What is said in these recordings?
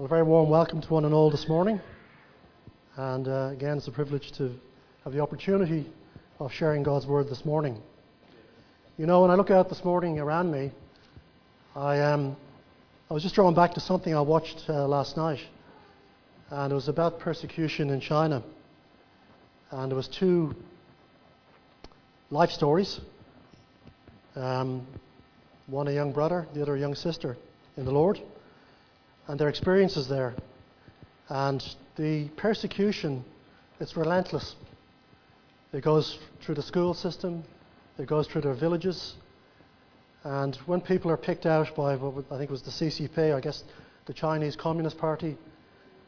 Well, a very warm welcome to one and all this morning. And uh, again, it's a privilege to have the opportunity of sharing God's Word this morning. You know, when I look out this morning around me, I, um, I was just drawn back to something I watched uh, last night. And it was about persecution in China. And there was two life stories. Um, one a young brother, the other a young sister in the Lord, and their experiences there. And the persecution, it's relentless. It goes through the school system, it goes through their villages, and when people are picked out by what I think was the CCP, I guess the Chinese Communist Party,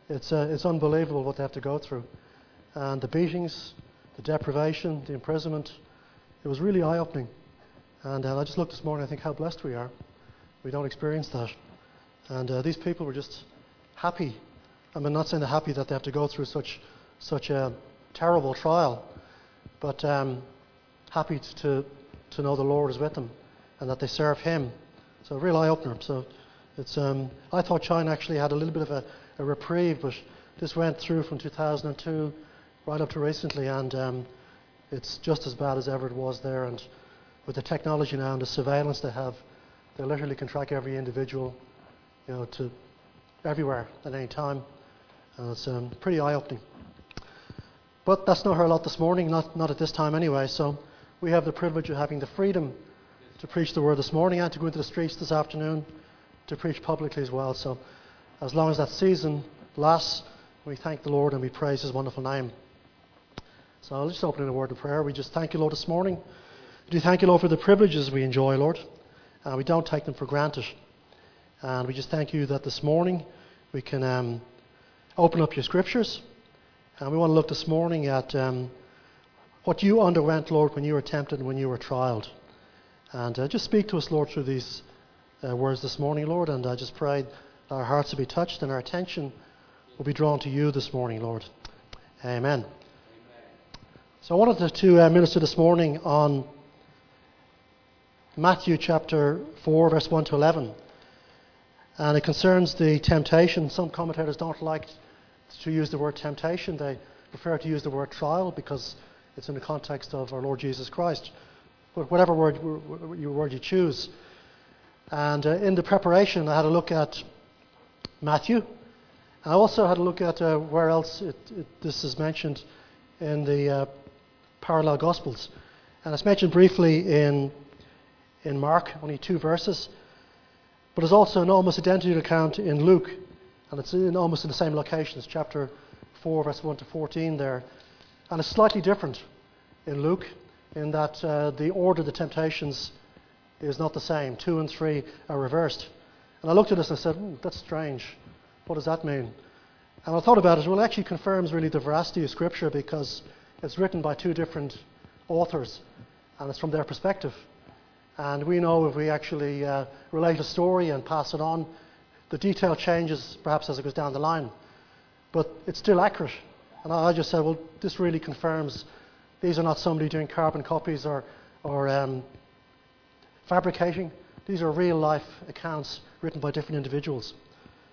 it's, uh, it's unbelievable what they have to go through. And the beatings, the deprivation, the imprisonment, it was really eye opening. And uh, I just looked this morning, I think how blessed we are. We don't experience that. And uh, these people were just happy. I mean, not saying they're happy that they have to go through such, such a terrible trial, but um, happy to, to know the Lord is with them and that they serve Him. So, a real eye opener. So, it's, um, I thought China actually had a little bit of a, a, reprieve, but this went through from 2002 right up to recently, and um, it's just as bad as ever it was there. And with the technology now and the surveillance they have, they literally can track every individual, you know, to everywhere at any time. And it's um, pretty eye-opening. But that's not our lot this morning, not, not at this time anyway. So we have the privilege of having the freedom to preach the word this morning and to go into the streets this afternoon to preach publicly as well. So as long as that season lasts, we thank the Lord and we praise His wonderful name. So I'll just open in a word of prayer. We just thank you, Lord, this morning. We do thank you, Lord, for the privileges we enjoy, Lord. And we don't take them for granted. And we just thank you that this morning we can um, open up your scriptures. And we want to look this morning at um, what you underwent, Lord, when you were tempted and when you were trialed. And uh, just speak to us, Lord, through these uh, words this morning, Lord. And I just pray our hearts will be touched and our attention will be drawn to you this morning, Lord. Amen. Amen. So I wanted to uh, minister this morning on Matthew chapter 4, verse 1 to 11. And it concerns the temptation. Some commentators don't like to use the word temptation, they prefer to use the word trial because it's in the context of our Lord Jesus Christ. But whatever word, word you choose. And uh, in the preparation, I had a look at Matthew. I also had a look at uh, where else it, it, this is mentioned in the uh, parallel Gospels. And it's mentioned briefly in in Mark, only two verses. But there's also an almost identical account in Luke, and it's in almost in the same location. It's chapter 4, verse 1 to 14 there. And it's slightly different in Luke, in that uh, the order of the temptations is not the same. 2 and 3 are reversed. And I looked at this and I said, hmm, that's strange. What does that mean? And I thought about it. Well, it actually confirms really the veracity of Scripture because it's written by two different authors, and it's from their perspective. And we know if we actually uh, relate a story and pass it on, the detail changes perhaps as it goes down the line. But it's still accurate. And I just said, well, this really confirms these are not somebody doing carbon copies or, or um, fabricating. These are real life accounts written by different individuals.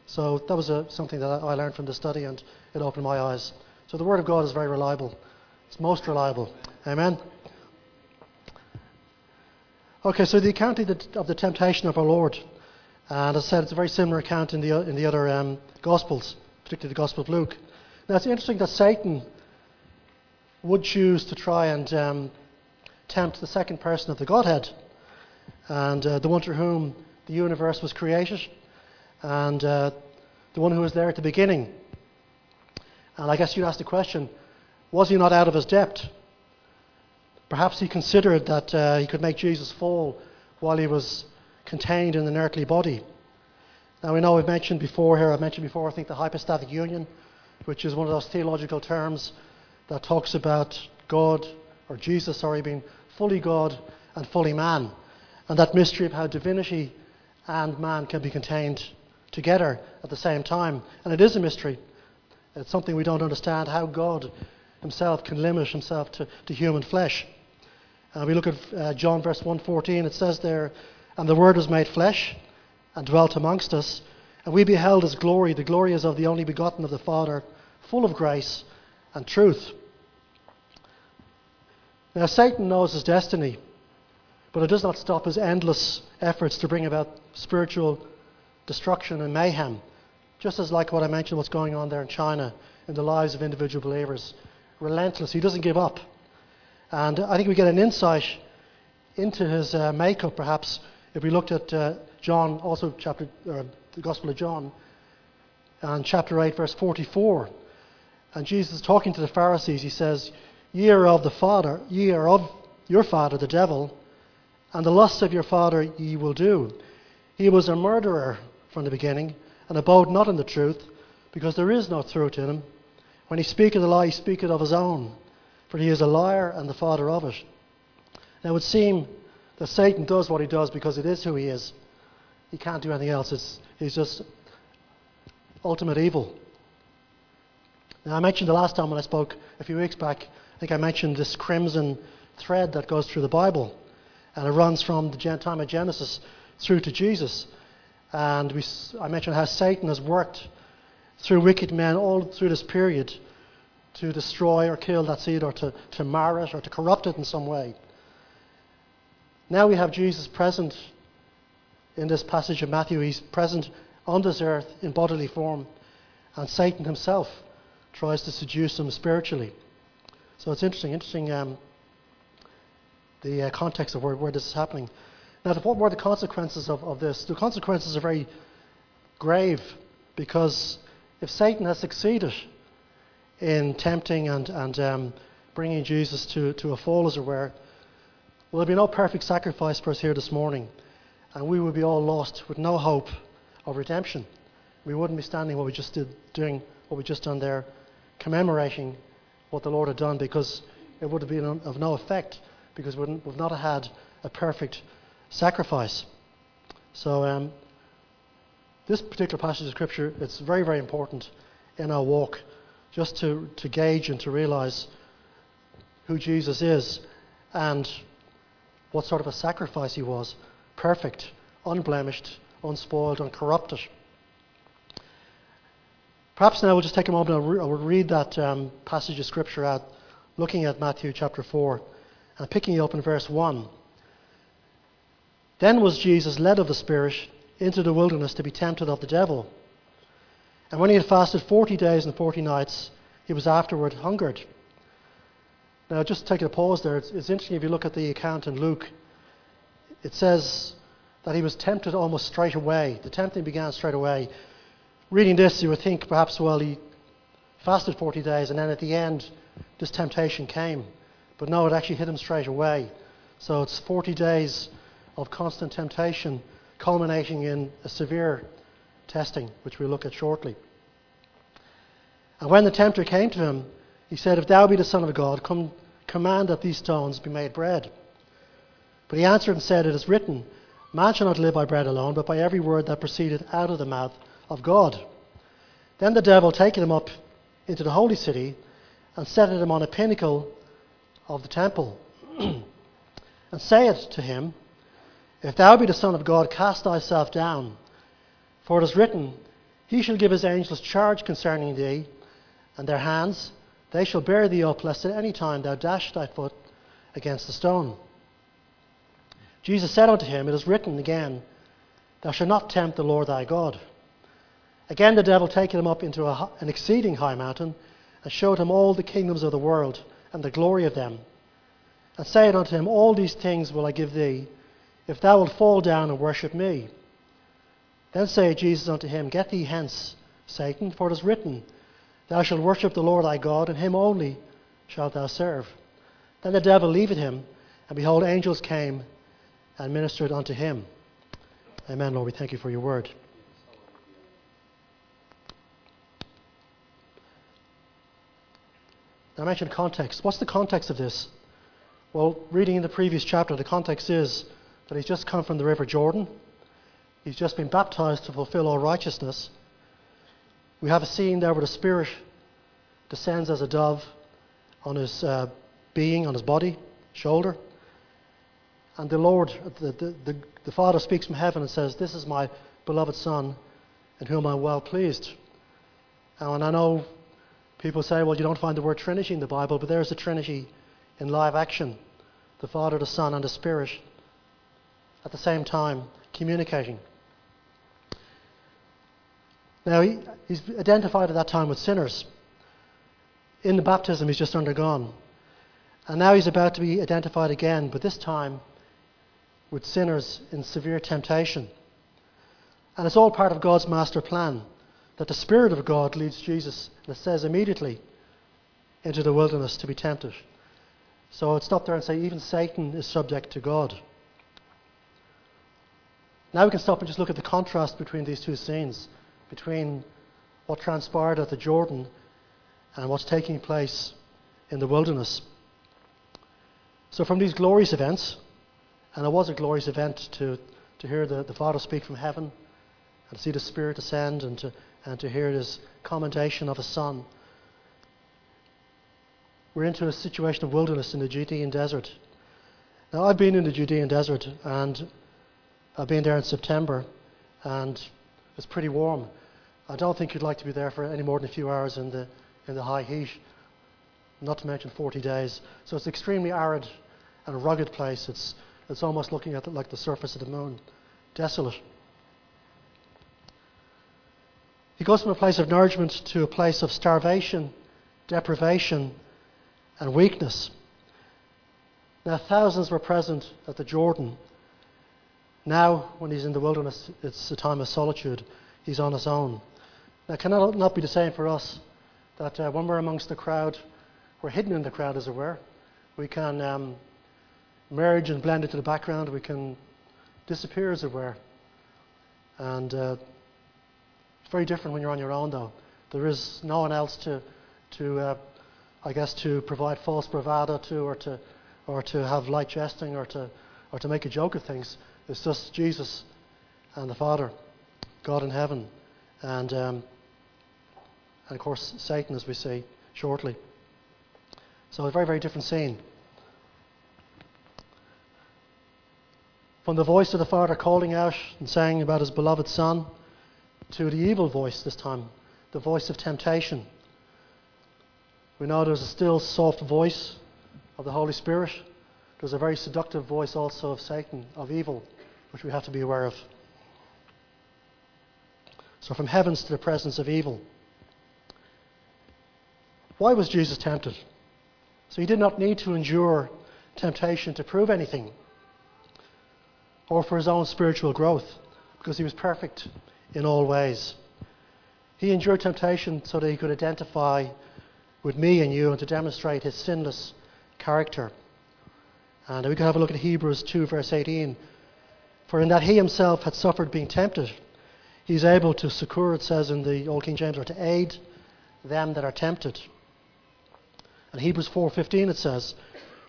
So that was a, something that I learned from the study and it opened my eyes. So the Word of God is very reliable. It's most reliable. Amen. Okay, so the account of the, temptation of our Lord, and as I said, it's a very similar account in the, in the other um, Gospels, particularly the Gospel of Luke. Now, it's interesting that Satan would choose to try and um, tempt the second person of the Godhead, and uh, the one through whom the universe was created, and uh, the one who was there at the beginning. And I guess you'd ask the question was he not out of his depth? Perhaps he considered that uh, he could make Jesus fall while he was contained in an earthly body. Now, we know we've mentioned before here, I've mentioned before, I think, the hypostatic union, which is one of those theological terms that talks about God, or Jesus, sorry, being fully God and fully man. And that mystery of how divinity and man can be contained together at the same time. And it is a mystery. It's something we don't understand how God himself can limit himself to, to human flesh. Uh, we look at uh, John verse 114, it says there, And the Word was made flesh and dwelt amongst us, And we beheld his glory. The glory is of the only begotten of the Father, full of grace and truth. Now, Satan knows his destiny, but it does not stop his endless efforts to bring about spiritual destruction and mayhem. Just as, like what I mentioned, what's going on there in China in the lives of individual believers. Relentless. He doesn't give up. And I think we get an insight into his uh, makeup, perhaps, if we looked at uh, John, also chapter, uh, the Gospel of John, and chapter 8, verse 44. And Jesus is talking to the Pharisees. He says, Ye are of the Father, ye are of your father, the devil, and the lusts of your father ye will do. He was a murderer from the beginning, and abode not in the truth, because there is no truth in him. When he speaketh a lie, he speaketh of his own, for he is a liar and the father of it. Now it would seem that Satan does what he does because it is who he is. He can't do anything else. It's, he's just ultimate evil. Now, I mentioned the last time when I spoke a few weeks back, I think I mentioned this crimson thread that goes through the Bible. And it runs from the time of Genesis through to Jesus. And we, I mentioned how Satan has worked through wicked men all through this period to destroy or kill that seed or to, to mar it or to corrupt it in some way. Now we have Jesus present in this passage of Matthew. He's present on this earth in bodily form, and Satan himself tries to seduce him spiritually. So it's interesting, interesting um, the uh, context of where, where, this is happening. Now, what were the consequences of, of this? The consequences are very grave because if Satan has succeeded in tempting and, and um, bringing Jesus to, to a fall, as it were, well, there'll be no perfect sacrifice for us here this morning, and we would be all lost with no hope of redemption. We wouldn't be standing what we just did, doing what we just done there, commemorating what the Lord had done, because it would have been of no effect, because we've not have had a perfect sacrifice. So, um, this particular passage of Scripture, it's very, very important in our walk, just to, to gauge and to realize who Jesus is and what sort of a sacrifice he was perfect, unblemished, unspoiled, uncorrupted. Perhaps now we'll just take a moment and we'll read that um, passage of Scripture out, looking at Matthew chapter 4 and picking it up in verse 1. Then was Jesus led of the Spirit into the wilderness to be tempted of the devil. And when he had fasted 40 days and 40 nights, he was afterward hungered. Now, just taking a pause there, it's, it's interesting if you look at the account in Luke, it says that he was tempted almost straight away. The tempting began straight away. Reading this, you would think perhaps, well, he fasted 40 days and then at the end, this temptation came. But no, it actually hit him straight away. So it's 40 days of constant temptation, culminating in a severe testing, which we'll look at shortly. And when the tempter came to him, he said, If thou be the Son of God, come, command that these stones be made bread. But he answered and said, It is written, Man shall not live by bread alone, but by every word that proceedeth out of the mouth of God. Then the devil, taking him up into the holy city, and set him on a pinnacle of the temple, and saith to him, If thou be the Son of God, cast thyself down. For it is written, He shall give his angels charge concerning thee, and their hands they shall bear thee up, lest at any time thou dash thy foot against a stone. Jesus said unto him, It is written again, Thou shalt not tempt the Lord thy God. Again the devil taking him up into a, an exceeding high mountain, and showed him all the kingdoms of the world, and the glory of them. And said unto him, All these things will I give thee, if thou wilt fall down and worship me. Then said Jesus unto him, Get thee hence, Satan, for it is written, Thou shalt worship the Lord thy God, and him only shalt thou serve. Then the devil leaveth him, and behold, angels came and ministered unto him. Amen, Lord. We thank you for your word. I mentioned context. What's the context of this? Well, reading in the previous chapter, the context is that he's just come from the River Jordan. He's just been baptized to fulfill all righteousness. We have a scene there where the Spirit descends as a dove on his uh, being, on his body, shoulder. And the Lord, the, the, the, the, Father speaks from heaven and says, This is my beloved Son, in whom I'm well pleased. And I know people say, well, you don't find the word Trinity in the Bible, but there's a Trinity in live action the Father, the Son, and the Spirit at the same time communicating. Now, he, he's identified at that time with sinners. In the baptism he's just undergone. And now he's about to be identified again, but this time with sinners in severe temptation. And it's all part of God's master plan that the Spirit of God leads Jesus, and it says immediately, into the wilderness to be tempted. So I'd stop there and say even Satan is subject to God. Now we can stop and just look at the contrast between these two scenes, between what transpired at the Jordan and what's taking place in the wilderness. So, from these glorious events, and it was a glorious event to, to hear the, the Father speak from heaven and to see the Spirit ascend and to, and to hear his commendation of his Son. We're into a situation of wilderness in the Judean desert. Now, I've been in the Judean desert and I've been there in September and it's pretty warm. I don't think you'd like to be there for any more than a few hours in the, in the high heat, not to mention 40 days. So it's extremely arid and a rugged place. It's, it's almost looking at like the surface of the moon, desolate. He goes from a place of nourishment to a place of starvation, deprivation, and weakness. Now, thousands were present at the Jordan. Now, when he's in the wilderness, it's a time of solitude. He's on his own. Now, it cannot not be the same for us that uh, when we're amongst the crowd, we're hidden in the crowd, as it were. We can um, merge and blend into the background. We can disappear, as it were. And uh, it's very different when you're on your own, though. There is no one else to, to uh, I guess, to provide false bravado to, or to, or to have light jesting, or to, or to make a joke of things. It's just Jesus and the Father, God in heaven, and, um, and of course Satan, as we see shortly. So a very, very different scene. From the voice of the Father calling out and saying about his beloved Son to the evil voice this time, the voice of temptation. We know there's a still soft voice of the Holy Spirit. There's a very seductive voice also of Satan, of evil, which we have to be aware of. So, from heavens to the presence of evil. Why was Jesus tempted? So, he did not need to endure temptation to prove anything or for his own spiritual growth because he was perfect in all ways. He endured temptation so that he could identify with me and you and to demonstrate his sinless character. And we can have a look at Hebrews 2, verse 18. For in that he himself had suffered being tempted, he's able to succor, it says in the Old King James, or to aid them that are tempted. And Hebrews 4:15 it says,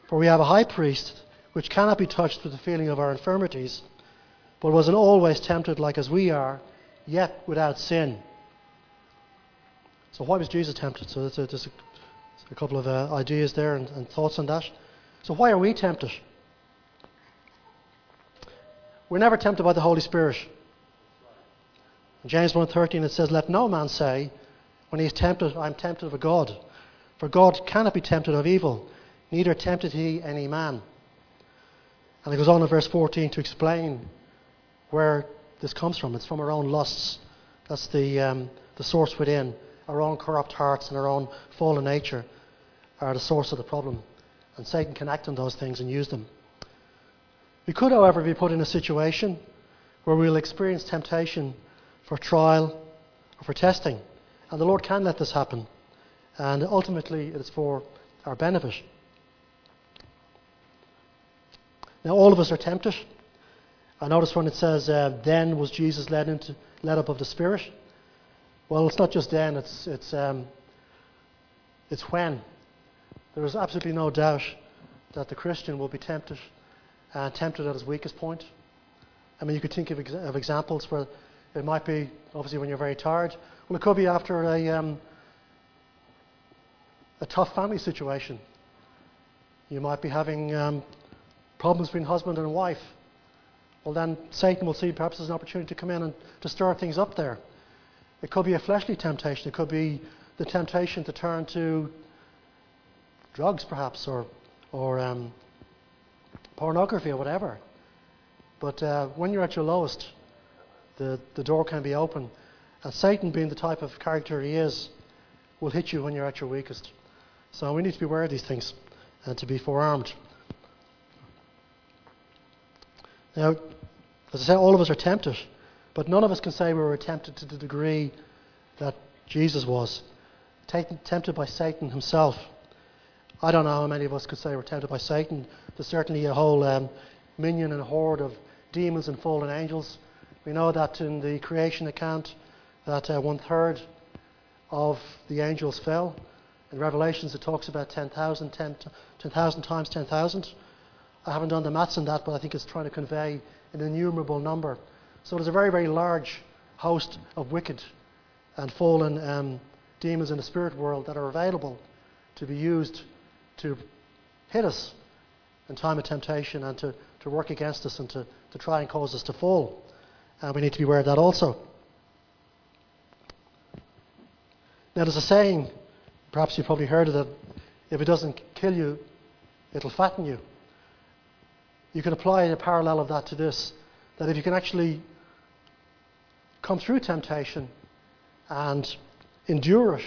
"For we have a high priest which cannot be touched with the feeling of our infirmities, but was in all ways tempted like as we are, yet without sin. So, why was Jesus tempted? So, there's a, a couple of uh, ideas there and, and thoughts on that. So, why are we tempted? We're never tempted by the Holy Spirit. In James 1.13 it says, Let no man say, when he is tempted, I am tempted of a God. For God cannot be tempted of evil, neither tempted he any man. And it goes on in verse 14 to explain where this comes from. It's from our own lusts. That's the, um, the source within. Our own corrupt hearts and our own fallen nature are the source of the problem. And Satan can act on those things and use them. We could, however, be put in a situation where we'll experience temptation for trial or for testing. And the Lord can let this happen. And ultimately, it is for our benefit. Now, all of us are tempted. I notice when it says, uh, then was Jesus led, into, led up of the Spirit. Well, it's not just then, it's, it's, um, it's when. There is absolutely no doubt that the Christian will be tempted, uh, tempted at his weakest point. I mean, you could think of, ex- of, examples where it might be, obviously, when you're very tired. Well, it could be after a, um, a tough family situation. You might be having um, problems between husband and wife well, then Satan will see perhaps as an opportunity to come in and to stir things up there. It could be a fleshly temptation. It could be the temptation to turn to drugs, perhaps, or, or um, pornography, or whatever. But uh, when you're at your lowest, the, the door can be open. And Satan, being the type of character he is, will hit you when you're at your weakest. So we need to be aware of these things and to be forearmed. Now, as I said, all of us are tempted, but none of us can say we were tempted to the degree that Jesus was. Tempted by Satan himself. I don't know how many of us could say we're tempted by Satan. There's certainly a whole um, minion and horde of demons and fallen angels. We know that in the creation account, that uh, one third of the angels fell. In Revelations, it talks about 10,000 10, 10, times 10,000. I haven't done the maths on that, but I think it's trying to convey an innumerable number. So there's a very, very large host of wicked and fallen um, demons in the spirit world that are available to be used to hit us in time of temptation and to, to work against us and to, to try and cause us to fall. And we need to be aware of that also. Now, there's a saying, perhaps you've probably heard it if it doesn't kill you, it'll fatten you. You can apply a parallel of that to this that if you can actually come through temptation and endure it,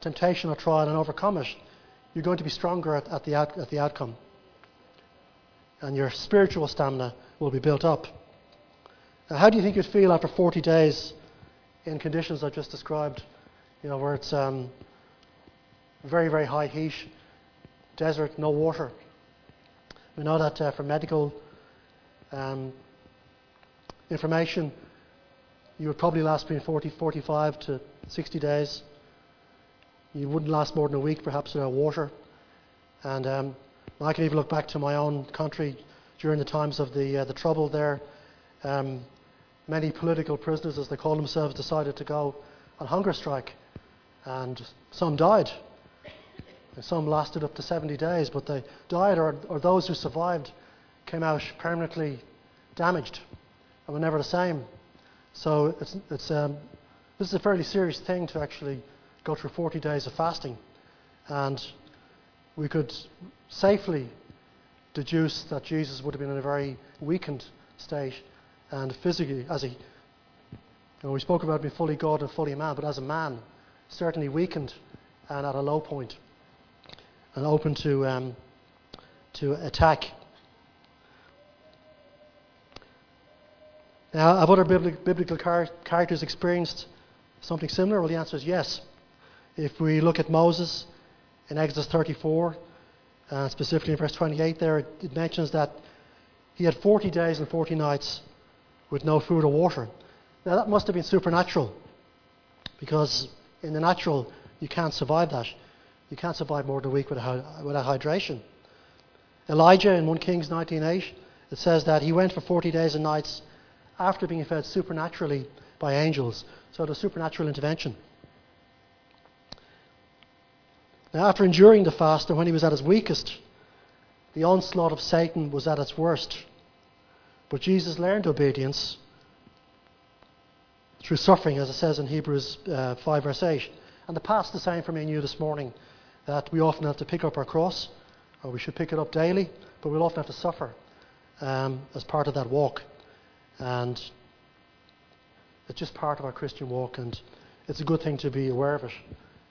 temptation or trial, and overcome it, you're going to be stronger at, at, the, out, at the outcome. And your spiritual stamina will be built up. Now, how do you think you'd feel after 40 days in conditions I've just described? You know, where it's um, very, very high heat, desert, no water. We know that uh, from medical um, information, you would probably last between 40, 45 to 60 days. You wouldn't last more than a week, perhaps, without water. And um, I can even look back to my own country during the times of the uh, the trouble there. Um, many political prisoners, as they call themselves, decided to go on hunger strike, and some died. And some lasted up to 70 days, but they died, or, or those who survived came out permanently damaged and were never the same. So it's, it's, um, this is a fairly serious thing to actually go through 40 days of fasting. And we could safely deduce that Jesus would have been in a very weakened state and physically, as he, you know, we spoke about being fully God and fully man, but as a man, certainly weakened and at a low point and open to, um, to attack. Now, have other biblical characters experienced something similar? Well, the answer is yes. If we look at Moses in Exodus 34, uh, specifically in verse 28, there it mentions that he had 40 days and 40 nights with no food or water. Now, that must have been supernatural because in the natural, you can't survive that. You can't survive more than a week without, without hydration. Elijah in 1 Kings 19.8, it says that he went for 40 days and nights after being fed supernaturally by angels. So the supernatural intervention. Now, after enduring the fast and when he was at his weakest, the onslaught of Satan was at its worst. But Jesus learned obedience through suffering, as it says in Hebrews uh, 5, verse 8. And the past the same for me and you this morning that we often have to pick up our cross, or we should pick it up daily, but we'll often have to suffer um, as part of that walk. And it's just part of our Christian walk, and it's a good thing to be aware of it.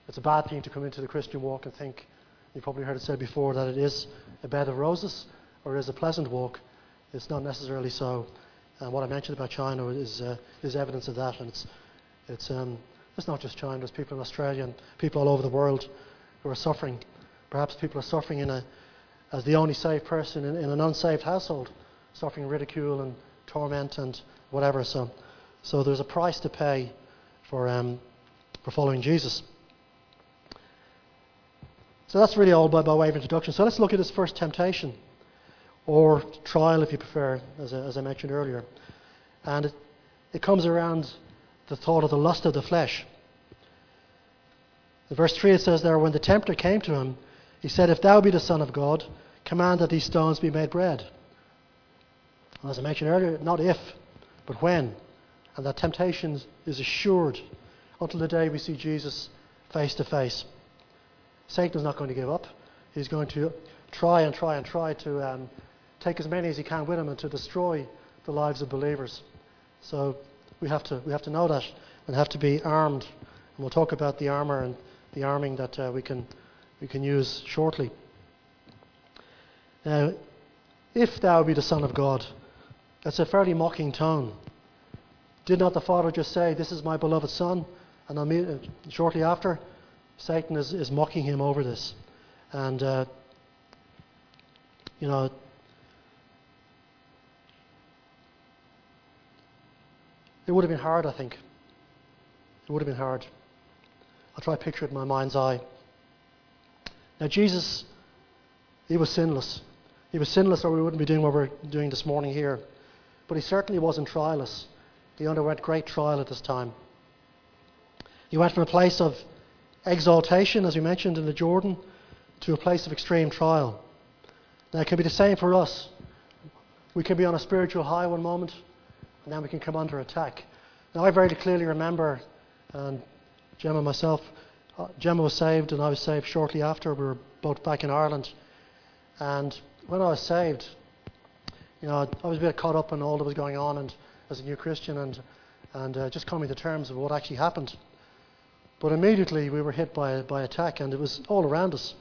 It's a bad thing to come into the Christian walk and think, you've probably heard it said before, that it is a bed of roses or it is a pleasant walk. It's not necessarily so. And what I mentioned about China is, uh, is evidence of that. And it's, it's, um, it's not just China, there's people in Australia and people all over the world who are suffering. Perhaps people are suffering in a, as the only saved person in, in an unsaved household, suffering ridicule and torment and whatever. So, so there's a price to pay for, um, for following Jesus. So that's really all by, by way of introduction. So let's look at his first temptation, or trial if you prefer, as I, as I mentioned earlier. And it, it comes around the thought of the lust of the flesh. In verse 3 it says there, When the tempter came to him, he said, If thou be the Son of God, command that these stones be made bread. And As I mentioned earlier, not if, but when. and that temptation is assured until the day we see Jesus face to face. Satan is not going to give up. He's going to try and try and try to um, take as many as he can with him and to destroy the lives of believers. So we have to we have to know that and have to be armed. And we'll talk about the armor and the arming that uh, we can we can use shortly. Now, if thou be the Son of God, that's a fairly mocking tone. Did not the Father just say, This is my beloved Son? And I'll uh, shortly after, Satan is, is mocking him over this. And, uh, you know, it would have been hard, I think. It would have been hard. I'll try to picture it in my mind's eye. Now, Jesus, he was sinless. He was sinless, or we wouldn't be doing what we're doing this morning here. But he certainly wasn't trialless. He underwent great trial at this time. He went from a place of exaltation, as we mentioned in the Jordan, to a place of extreme trial. Now, it can be the same for us. We can be on a spiritual high one moment, and then we can come under attack. Now, I very clearly remember, and Gemma and myself, uh, Gemma was saved, and I was saved shortly after. We were both back in Ireland. And when I was saved, you know, I was a bit caught up in all that was going on, and as a new Christian, and and uh, just coming to terms of what actually happened. But immediately we were hit by, by attack, and it was all around us.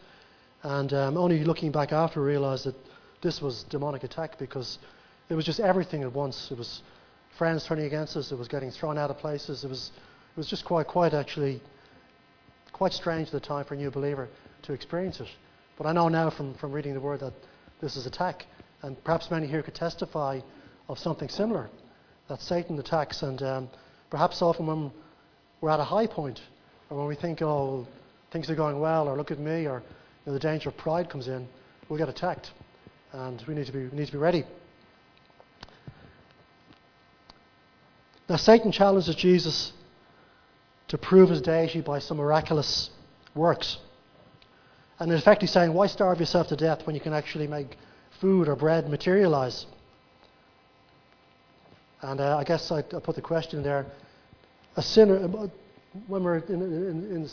And um, only looking back after, we realized that this was demonic attack because it was just everything at once. It was friends turning against us. It was getting thrown out of places. It was, it was just quite, quite actually, quite strange at the time for a new believer to experience it. But I know now from, from reading the Word that this is attack. And perhaps many here could testify of something similar that Satan attacks. And um, perhaps often when we're at a high point, or when we think, oh, things are going well, or look at me, or you know, the danger of pride comes in, we'll get attacked. And we need to be, we need to be ready. Now, Satan challenges Jesus to prove his deity by some miraculous works. And in effect, he's saying, Why starve yourself to death when you can actually make food or bread materialize? And uh, I guess I, I put the question there a sinner, when we're in, in, in,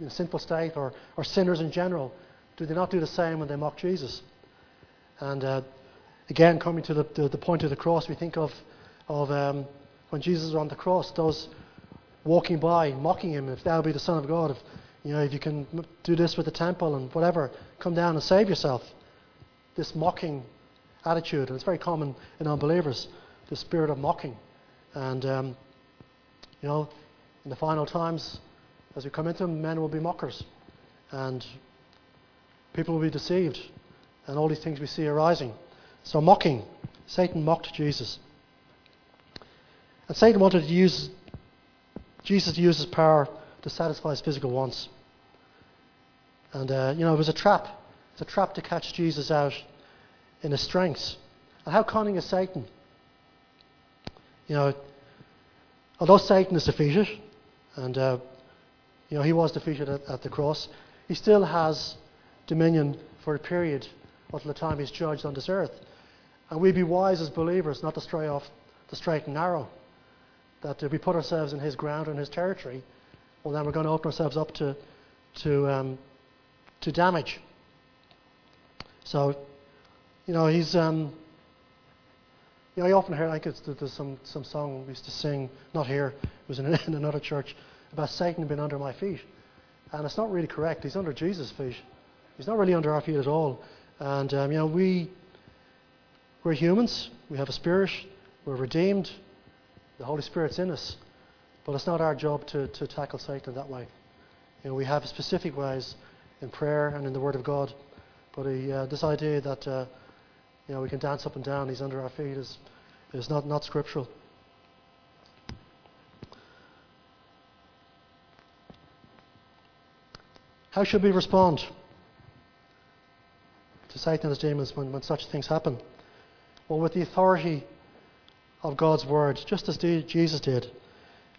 in sinful state, or, or sinners in general, do they not do the same when they mock Jesus? And uh, again, coming to the, the, the, point of the cross, we think of, of um, when Jesus was on the cross, those walking by, mocking him, if thou be the Son of God, if, you know, if you can do this with the temple and whatever, come down and save yourself. This mocking attitude, and it's very common in unbelievers, the spirit of mocking. And, um, you know, in the final times, as we come into them, men will be mockers. And people will be deceived. And all these things we see arising. So, mocking. Satan mocked Jesus. And Satan wanted to use Jesus to use his power to satisfy his physical wants. And, uh, you know, it was a trap. It's a trap to catch Jesus out in his strengths. And how cunning is Satan? You know, although Satan is defeated, and, uh, you know, he was defeated at, at, the cross. He still has dominion for a period until the time he's judged on this earth. And we'd be wise as believers not to stray off the straight and narrow. That if we put ourselves in his ground and his territory, well, then we're going to open ourselves up to, to, um, to damage. So, you know, he's. Um, you know, I often hear like it's, there's some, some song we used to sing, not here, it was in, in another church, about Satan being under my feet. And it's not really correct. He's under Jesus' feet. He's not really under our feet at all. And, um, you know, we, we're humans. We have a spirit. We're redeemed. The Holy Spirit's in us. But it's not our job to, to tackle Satan that way. You know, we have specific ways in prayer and in the Word of God. But he, uh, this idea that uh, you know, we can dance up and down, he's under our feet, is, is not, not scriptural. How should we respond to Satan and his demons when, when such things happen? Well, with the authority of God's word, just as Jesus did.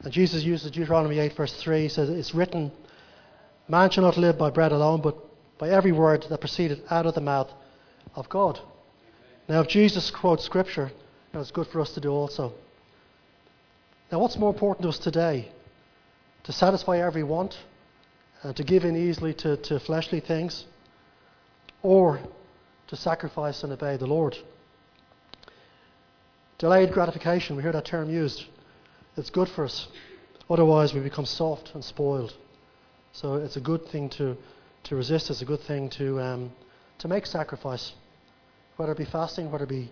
And Jesus uses Deuteronomy 8, verse 3, he says, It's written, Man shall not live by bread alone, but by every word that proceeded out of the mouth of God. Now, if Jesus quotes Scripture, it's good for us to do also. Now, what's more important to us today? To satisfy every want, uh, to give in easily to, to fleshly things, or to sacrifice and obey the Lord? Delayed gratification, we hear that term used. It's good for us. Otherwise, we become soft and spoiled. So it's a good thing to, to resist. It's a good thing to, um, to make sacrifice, whether it be fasting, whether it be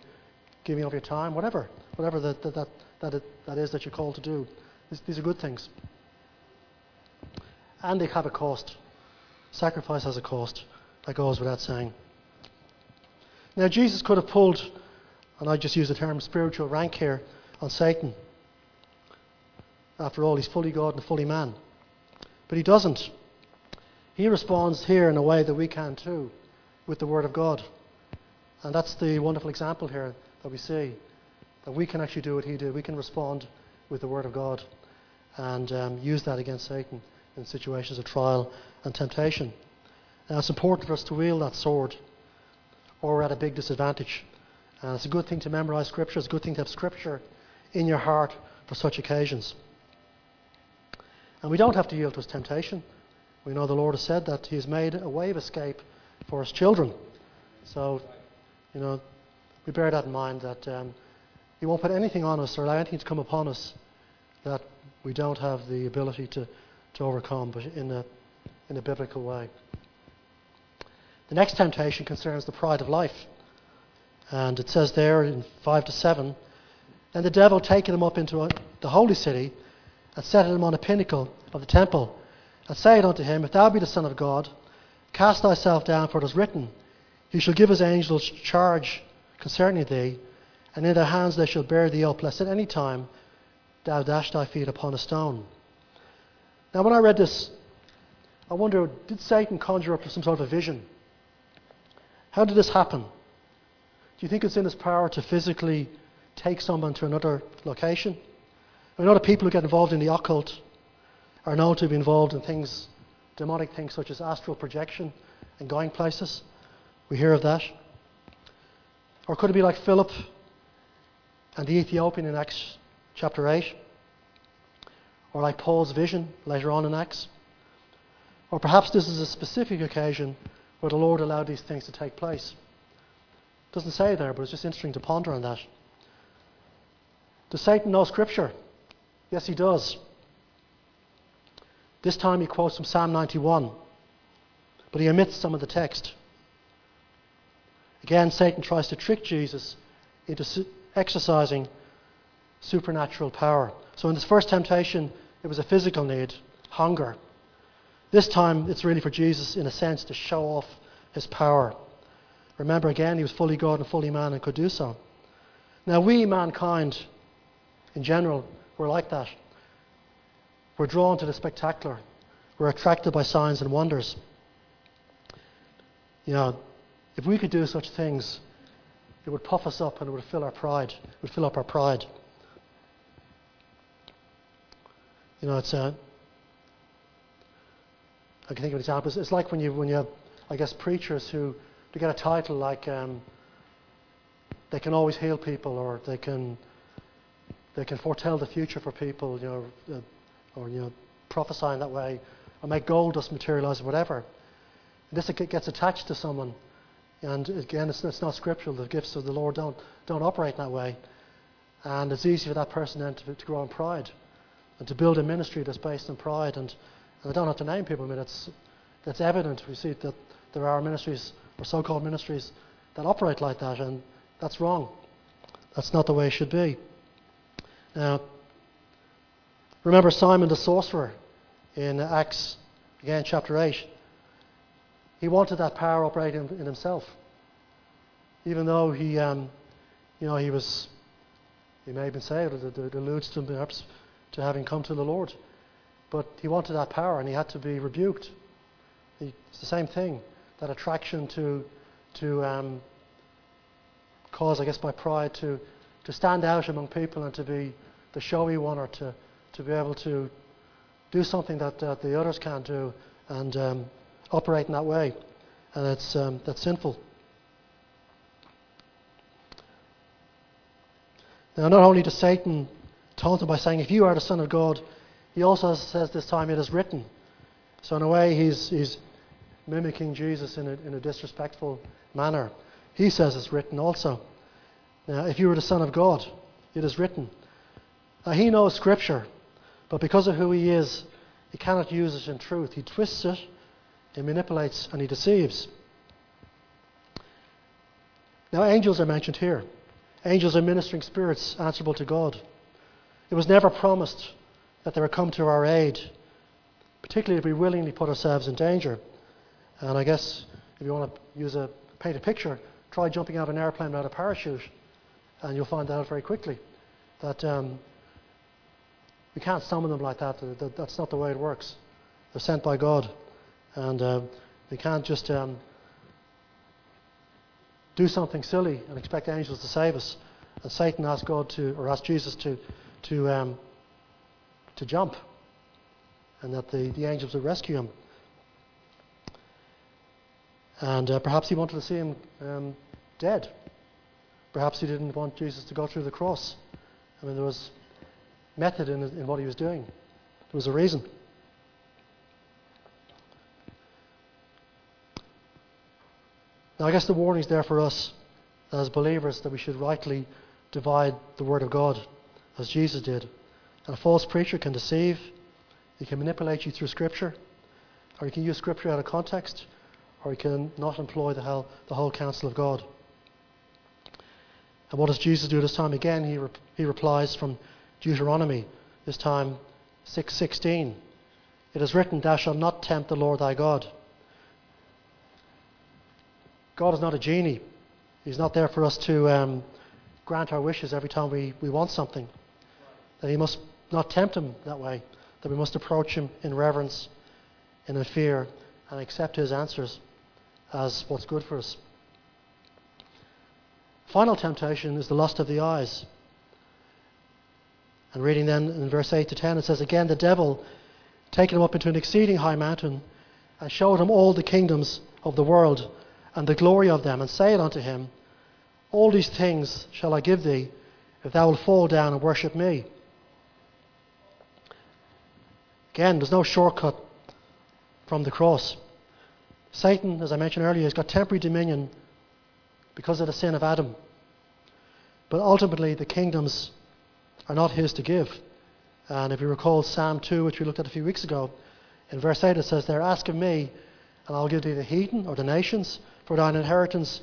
giving of your time, whatever, whatever that, that, that, that, it, that is that you're called to do. These, these are good things. And they have a cost. Sacrifice has a cost. That goes without saying. Now, Jesus could have pulled and I just use the term spiritual rank here on Satan. After all, he's fully God and fully man. But he doesn't. He responds here in a way that we can too, with the Word of God. And that's the wonderful example here that we see. That we can actually do what he did. We can respond with the Word of God and um, use that against Satan in situations of trial and temptation. Now, it's important for us to wield that sword, or we're at a big disadvantage. It's a good thing to memorize Scripture. It's a good thing to have Scripture in your heart for such occasions. And we don't have to yield to his temptation. We know the Lord has said that he has made a way of escape for his children. So, you know, we bear that in mind that um, he won't put anything on us or allow anything to come upon us that we don't have the ability to, to overcome, but in a, in a biblical way. The next temptation concerns the pride of life. And it says there in 5 to 7 Then the devil taking him up into the holy city and set him on a pinnacle of the temple and said unto him, If thou be the Son of God, cast thyself down, for it is written, He shall give his angels charge concerning thee, and in their hands they shall bear thee up, lest at any time thou dash thy feet upon a stone. Now, when I read this, I wonder did Satan conjure up some sort of a vision? How did this happen? Do you think it's in his power to physically take someone to another location? I know that people who get involved in the occult are known to be involved in things, demonic things such as astral projection and going places. We hear of that. Or could it be like Philip and the Ethiopian in Acts chapter 8? Or like Paul's vision later on in Acts? Or perhaps this is a specific occasion where the Lord allowed these things to take place. It Doesn't say there, but it's just interesting to ponder on that. Does Satan know Scripture? Yes, he does. This time he quotes from Psalm 91, but he omits some of the text. Again, Satan tries to trick Jesus into exercising supernatural power. So in this first temptation, it was a physical need, hunger. This time, it's really for Jesus, in a sense, to show off his power. Remember again, he was fully God and fully man and could do so. Now, we, mankind, in general, we're like that. We're drawn to the spectacular. We're attracted by signs and wonders. You know, if we could do such things, it would puff us up and it would fill our pride. It would fill up our pride. You know, it's a. Uh, I can think of examples. It's like when you when you have, I guess, preachers who to get a title like um, they can always heal people or they can they can foretell the future for people, you know, uh, or you know, prophesy in that way, or make gold dust materialize, or whatever. And this gets attached to someone, and again, it's, it's, not scriptural. The gifts of the Lord don't don't operate in that way, and it's easy for that person then to, to grow in pride, and to build a ministry that's based on pride. And, and I don't have to name people. I mean, it's that's evident. We see that there are ministries or so-called ministries that operate like that, and that's wrong. That's not the way it should be. Now, remember Simon the sorcerer in Acts, again, chapter 8. He wanted that power operating in himself. Even though he, um, you know, he was, he may have been saved, it, it alludes to perhaps to having come to the Lord. But he wanted that power and he had to be rebuked. He, it's the same thing that attraction to, to um, cause, I guess, by pride to, to stand out among people and to be the showy one or to, to be able to do something that, that the others can't do and um, operate in that way. And it's, um, that's sinful. Now, not only does Satan taunt him by saying, If you are the Son of God, he also says this time, It is written. So, in a way, he's, he's mimicking Jesus in a, in a disrespectful manner. He says it's written also. Now, if you were the Son of God, it is written. Now, he knows Scripture, but because of who he is, he cannot use it in truth. He twists it, he manipulates, and he deceives. Now, angels are mentioned here. Angels are ministering spirits answerable to God. It was never promised that they would come to our aid, particularly if we willingly put ourselves in danger. And I guess if you want to use a paint a picture, try jumping out of an airplane without a parachute, and you'll find out very quickly that um, we can't summon them like that. That's not the way it works. They're sent by God, and uh, we can't just um, do something silly and expect angels to save us. And Satan asked God to, or asked Jesus to, to, um, to jump, and that the, the angels would rescue him. And uh, perhaps he wanted to see him um, dead. Perhaps he didn't want Jesus to go through the cross. I mean, there was method in, in what he was doing. There was a reason. Now, I guess the warning is there for us as believers that we should rightly divide the Word of God as Jesus did. And a false preacher can deceive, he can manipulate you through Scripture, or he can use Scripture out of context, or he can not employ the whole, the whole counsel of God. And what does Jesus do this time? Again, he, he replies from Deuteronomy, this time 6.16. It is written, Thou shalt not tempt the Lord thy God. God is not a genie. He's not there for us to um, grant our wishes every time we, we want something. That He must not tempt Him that way. That we must approach Him in reverence and in fear and accept His answers as what's good for us. Final temptation is the lust of the eyes. And reading then in verse 8 to 10, it says, Again, the devil, taking him up into an exceeding high mountain, and showed him all the kingdoms of the world and the glory of them, and said unto him, All these things shall I give thee, if thou wilt fall down and worship me. Again, there's no shortcut from the cross. Satan, as I mentioned earlier, has got temporary dominion because of the sin of Adam. But ultimately, the kingdoms are not his to give. And if you recall Psalm 2, which we looked at a few weeks ago, in verse 8 it says there, Ask of me, and I'll give thee the heathen or the nations for thine inheritance,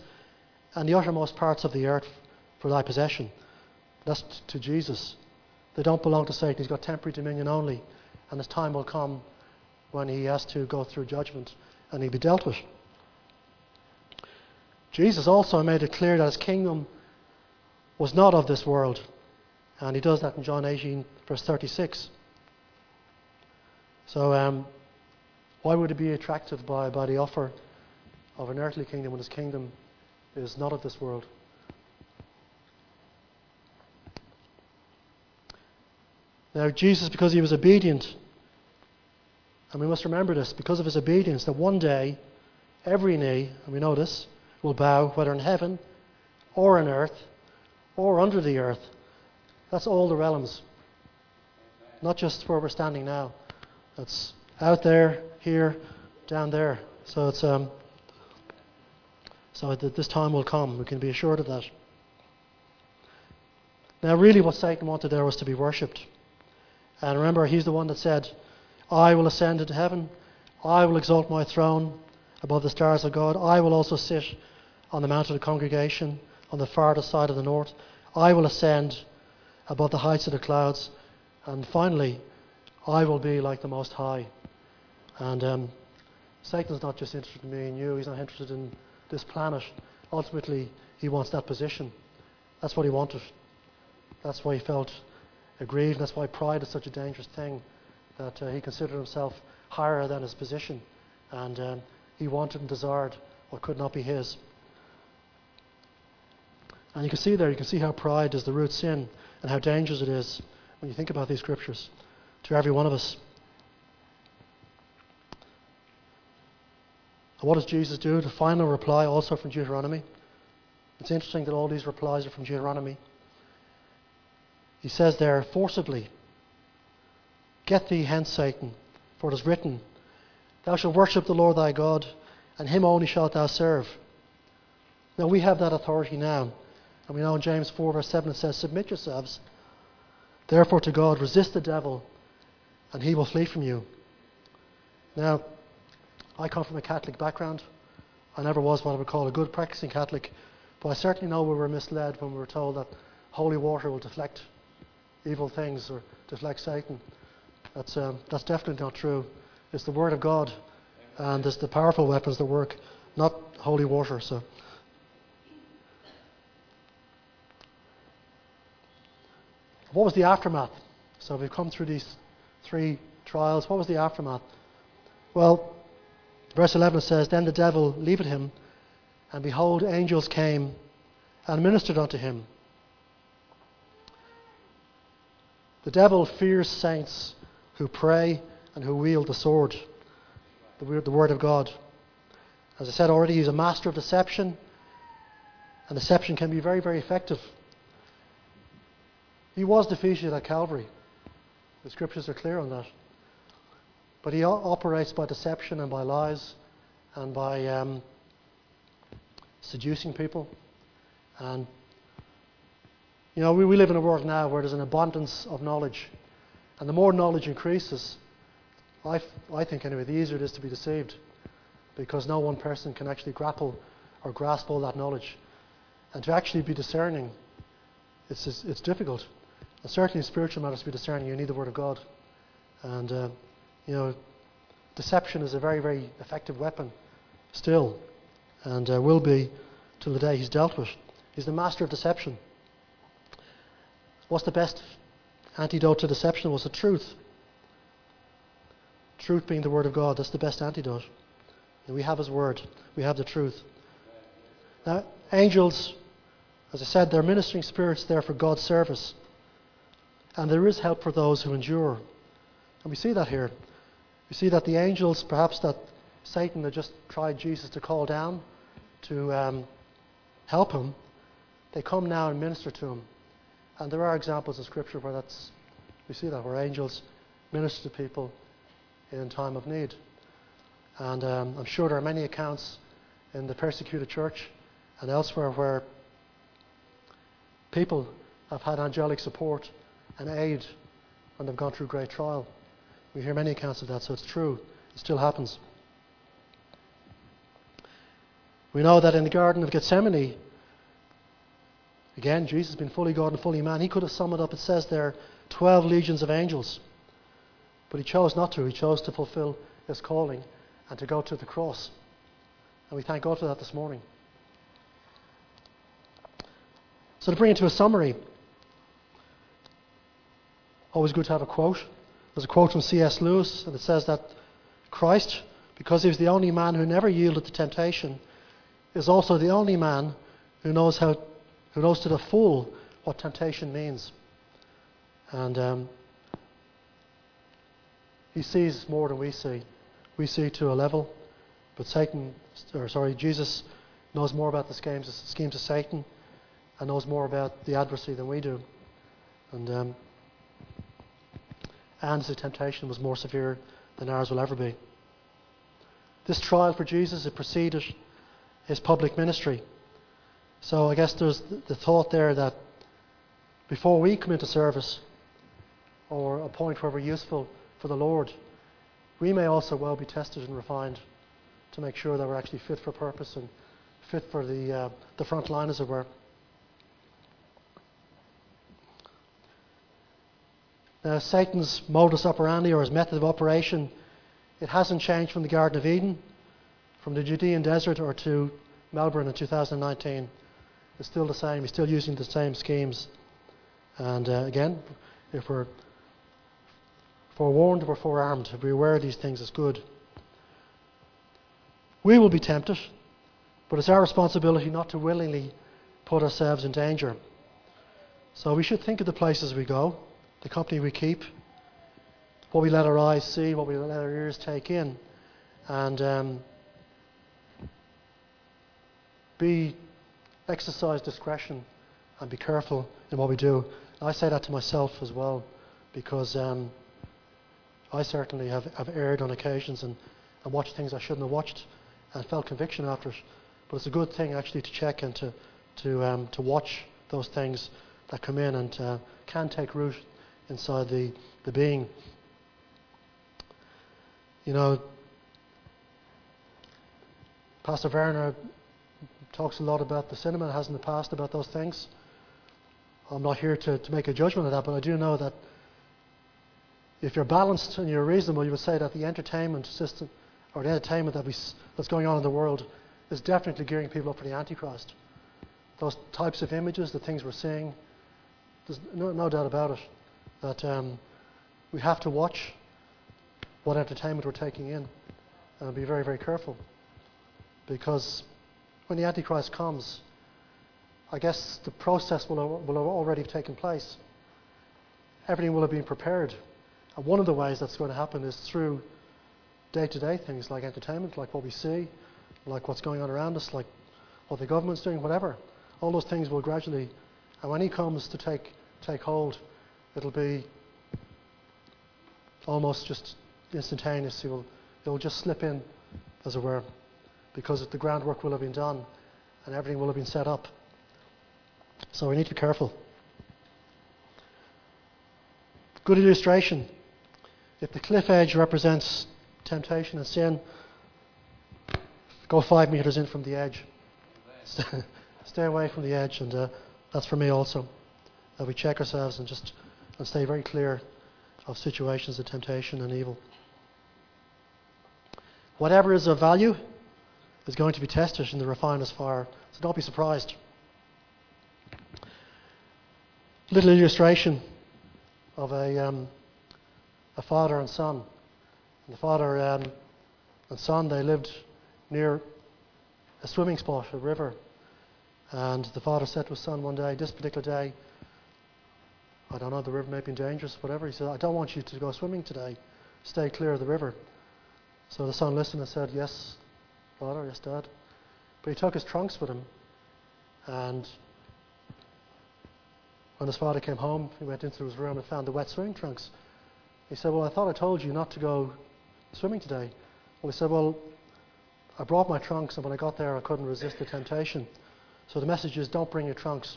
and the uttermost parts of the earth for thy possession. That's to Jesus. They don't belong to Satan. He's got temporary dominion only. And his time will come when he has to go through judgment and he'll be dealt with. Jesus also made it clear that his kingdom was not of this world. And he does that in John 18, verse 36. So, um, why would he be attracted by, by the offer of an earthly kingdom when his kingdom is not of this world. Now, Jesus, because he was obedient, and we must remember this, because of his obedience, that one day every knee, and we know this, will bow, whether in heaven or on earth or under the earth. That's all the realms. Not just where we're standing now. That's out there, here, down there. So it's um, so that this time will come. We can be assured of that. Now, really, what Satan wanted there was to be worshipped. And remember, he's the one that said, I will ascend into heaven. I will exalt my throne above the stars of God. I will also sit on the mount of the congregation on the farthest side of the north. I will ascend above the heights of the clouds. And finally, I will be like the Most High. And um, Satan's not just interested in me and you, he's not interested in this planet, ultimately he wants that position. That's what he wanted. That's why he felt aggrieved. That's why pride is such a dangerous thing, that uh, he considered himself higher than his position. And um, he wanted and desired what could not be his. And you can see there, you can see how pride is the root sin and how dangerous it is when you think about these scriptures to every one of us. And what does Jesus do? The final reply, also from Deuteronomy. It's interesting that all these replies are from Deuteronomy. he says there forcibly, Get thee hence, Satan, for it is written, Thou shalt worship the Lord thy God, and him only shalt thou serve. Now we have that authority now. And we know in James 4, verse 7, it says, Submit yourselves, therefore, to God, resist the devil, and he will flee from you. Now, I come from a Catholic background. I never was what I would call a good practicing Catholic, but I certainly know we were misled when we were told that holy water will deflect evil things or deflect Satan. That's, um, that's definitely not true. It's the Word of God, and it's the powerful weapons that work, not holy water. So. What was the aftermath? So we've come through these three trials. What was the aftermath? Well, verse 11 says, Then the devil leaved him, and behold, angels came and ministered unto him. The devil fears saints who pray and who wield the sword, the word of God. As I said already, he's a master of deception, and deception can be very, very effective. He was defeated at Calvary. The scriptures are clear on that. But he operates by deception and by lies and by um, seducing people. And, you know, we, we live in a world now where there's an abundance of knowledge. And the more knowledge increases, I, I think anyway, the easier it is to be deceived. Because no one person can actually grapple or grasp all that knowledge. And to actually be discerning, it's, it's, it's difficult. And certainly in spiritual matters, to be discerning, you need the Word of God. And, uh, you know, deception is a very, very effective weapon still, and uh, will be till the day he's dealt with. He's the master of deception. What's the best antidote to deception? Was the truth. Truth being the Word of God, that's the best antidote. And we have His Word, we have the truth. Now, angels, as I said, they're ministering spirits there for God's service. And there is help for those who endure. And we see that here. We see that the angels, perhaps that Satan had just tried Jesus to call down to um, help him, they come now and minister to him. And there are examples in Scripture where that's, we see that, where angels minister to people in time of need. And um, I'm sure there are many accounts in the persecuted church and elsewhere where people have had angelic support and aid when they've gone through great trial. We hear many accounts of that, so it's true. It still happens. We know that in the Garden of Gethsemane, again, Jesus being fully God and fully man, he could have summoned up, it says there, 12 legions of angels. But he chose not to. He chose to fulfill his calling and to go to the cross. And we thank God for that this morning. So, to bring it to a summary, Always good to have a quote. There's a quote from C.S. Lewis, and it says that Christ, because he was the only man who never yielded to temptation, is also the only man who knows how, who knows to the full what temptation means. And um, he sees more than we see. We see to a level, but Satan, or sorry, Jesus knows more about the schemes, schemes of Satan, and knows more about the adversary than we do. And um, and the temptation was more severe than ours will ever be. This trial for Jesus, it preceded his public ministry. So I guess there's the thought there that before we come into service, or a point where we're useful for the Lord, we may also well be tested and refined to make sure that we're actually fit for purpose and fit for the, uh, the front line, as it were. Now, Satan's modus operandi or his method of operation, it hasn't changed from the Garden of Eden, from the Judean desert, or to Melbourne in 2019. It's still the same. He's still using the same schemes. And uh, again, if we're forewarned, we're forearmed. If we're aware of these things, it's good. We will be tempted, but it's our responsibility not to willingly put ourselves in danger. So we should think of the places we go the company we keep, what we let our eyes see, what we let our ears take in, and um, be exercise discretion and be careful in what we do. I say that to myself as well because um, I certainly have, have erred on occasions and, and watched things I shouldn't have watched and felt conviction after it. But it's a good thing actually to check and to, to, um, to watch those things that come in and uh, can take root inside the, the being. You know, Pastor Werner uh, talks a lot about the cinema, has in the past about those things. I'm not here to, to make a judgment of that, but I do know that if you're balanced and you're reasonable, you would say that the entertainment system or the entertainment that we, that's going on in the world is definitely gearing people up for the Antichrist. Those types of images, the things we're seeing, there's no, no doubt about it that um, we have to watch what entertainment we're taking in and be very, very careful. Because when the Antichrist comes, I guess the process will, will have already taken place. Everything will have been prepared. And one of the ways that's going to happen is through day to day things like entertainment, like what we see, like what's going on around us, like what the government's doing, whatever. All those things will gradually, and when he comes to take, take hold, it'll be almost just instantaneous. He will, it will just slip in, as it were, because the groundwork will have been done and everything will have been set up. So we need to be careful. Good illustration. If the cliff edge represents temptation and sin, go five meters in from the edge. Stay away from the edge, and uh, that's for me also. That we check ourselves and just and stay very clear of situations of temptation and evil. Whatever is of value is going to be tested in the refiner's fire, so don't be surprised. Little illustration of a, um, a father and son. And the father um, and son, they lived near a swimming spot, a river. And the father said to his son one day, this particular day, I don't know, the river may be dangerous, whatever. He said, I don't want you to go swimming today. Stay clear of the river. So the son listened and said, Yes, father, yes, dad. But he took his trunks with him. And when his father came home, he went into his room and found the wet swimming trunks. He said, Well, I thought I told you not to go swimming today. Well, he said, Well, I brought my trunks, and when I got there, I couldn't resist the temptation. So the message is don't bring your trunks.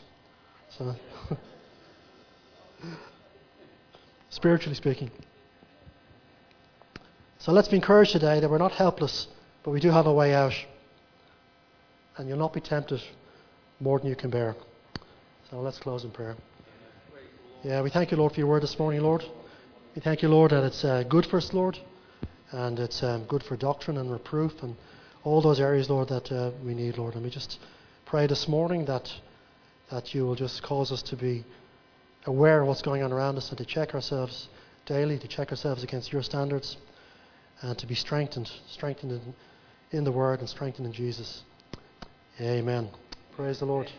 So, spiritually speaking. So let's be encouraged today that we're not helpless, but we do have a way out. And you'll not be tempted more than you can bear. So let's close in prayer. Yeah, we thank you, Lord, for your word this morning, Lord. We thank you, Lord, that it's uh, good for us, Lord, and it's um, good for doctrine and reproof and all those areas, Lord, that uh, we need, Lord. And we just pray this morning that that you will just cause us to be aware of what's going on around us and to check ourselves daily, to check ourselves against your standards, and to be strengthened, strengthened in, in the Word and strengthened in Jesus. Amen. Praise the Lord.